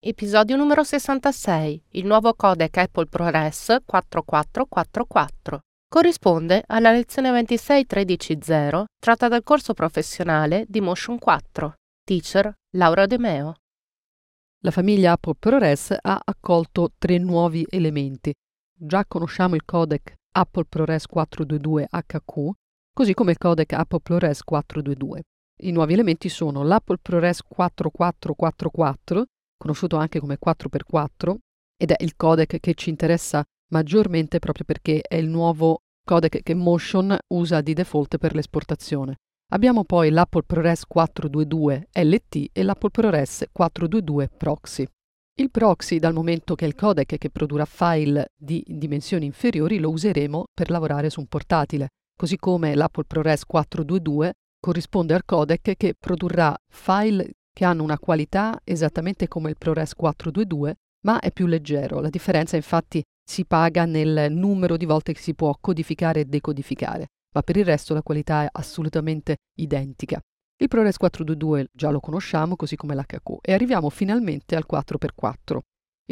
Episodio numero 66. Il nuovo codec Apple ProRes 4444. Corrisponde alla lezione 26.13.0 tratta dal corso professionale di Motion 4. Teacher Laura De Meo. La famiglia Apple ProRes ha accolto tre nuovi elementi. Già conosciamo il codec Apple ProRes 422HQ, così come il codec Apple ProRes 422. I nuovi elementi sono l'Apple ProRes 4444 conosciuto anche come 4x4, ed è il codec che ci interessa maggiormente proprio perché è il nuovo codec che Motion usa di default per l'esportazione. Abbiamo poi l'Apple ProRes 422 LT e l'Apple ProRes 422 Proxy. Il proxy, dal momento che è il codec che produrrà file di dimensioni inferiori, lo useremo per lavorare su un portatile, così come l'Apple ProRes 422 corrisponde al codec che produrrà file che hanno una qualità esattamente come il ProRes 422, ma è più leggero. La differenza infatti si paga nel numero di volte che si può codificare e decodificare, ma per il resto la qualità è assolutamente identica. Il ProRes 422 già lo conosciamo, così come l'HQ, e arriviamo finalmente al 4x4.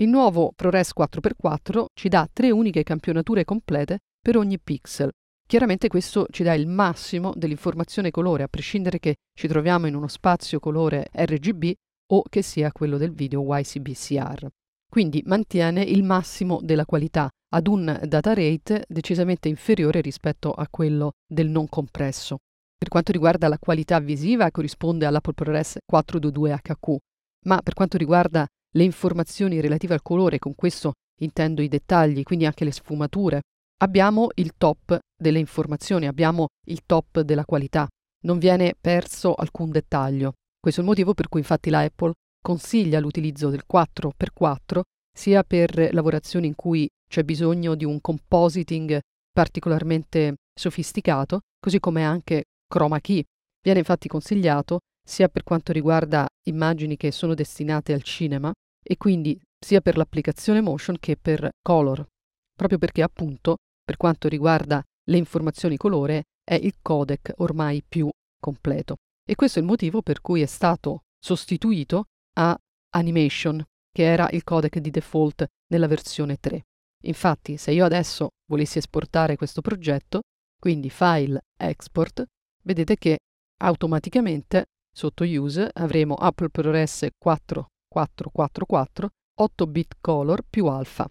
Il nuovo ProRes 4x4 ci dà tre uniche campionature complete per ogni pixel, Chiaramente questo ci dà il massimo dell'informazione colore, a prescindere che ci troviamo in uno spazio colore RGB o che sia quello del video YCBCR. Quindi mantiene il massimo della qualità ad un data rate decisamente inferiore rispetto a quello del non compresso. Per quanto riguarda la qualità visiva corrisponde all'Apple ProRes 422HQ, ma per quanto riguarda le informazioni relative al colore, con questo intendo i dettagli, quindi anche le sfumature, abbiamo il top delle informazioni, abbiamo il top della qualità, non viene perso alcun dettaglio. Questo è il motivo per cui infatti la Apple consiglia l'utilizzo del 4x4 sia per lavorazioni in cui c'è bisogno di un compositing particolarmente sofisticato, così come anche chroma key. Viene infatti consigliato sia per quanto riguarda immagini che sono destinate al cinema e quindi sia per l'applicazione motion che per color, proprio perché appunto per quanto riguarda le informazioni colore è il codec ormai più completo. E questo è il motivo per cui è stato sostituito a Animation, che era il codec di default nella versione 3. Infatti, se io adesso volessi esportare questo progetto, quindi file export, vedete che automaticamente sotto use avremo Apple ProRes 4444 8 bit color più alfa.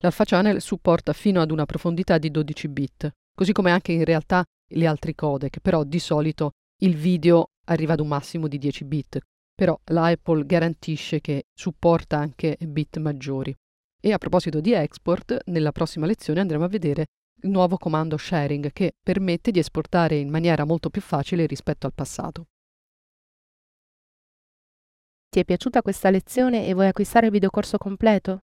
L'Alpha Channel supporta fino ad una profondità di 12 bit, così come anche in realtà gli altri codec, però di solito il video arriva ad un massimo di 10 bit, però l'Apple garantisce che supporta anche bit maggiori. E a proposito di export, nella prossima lezione andremo a vedere il nuovo comando sharing che permette di esportare in maniera molto più facile rispetto al passato. Ti è piaciuta questa lezione e vuoi acquistare il videocorso completo?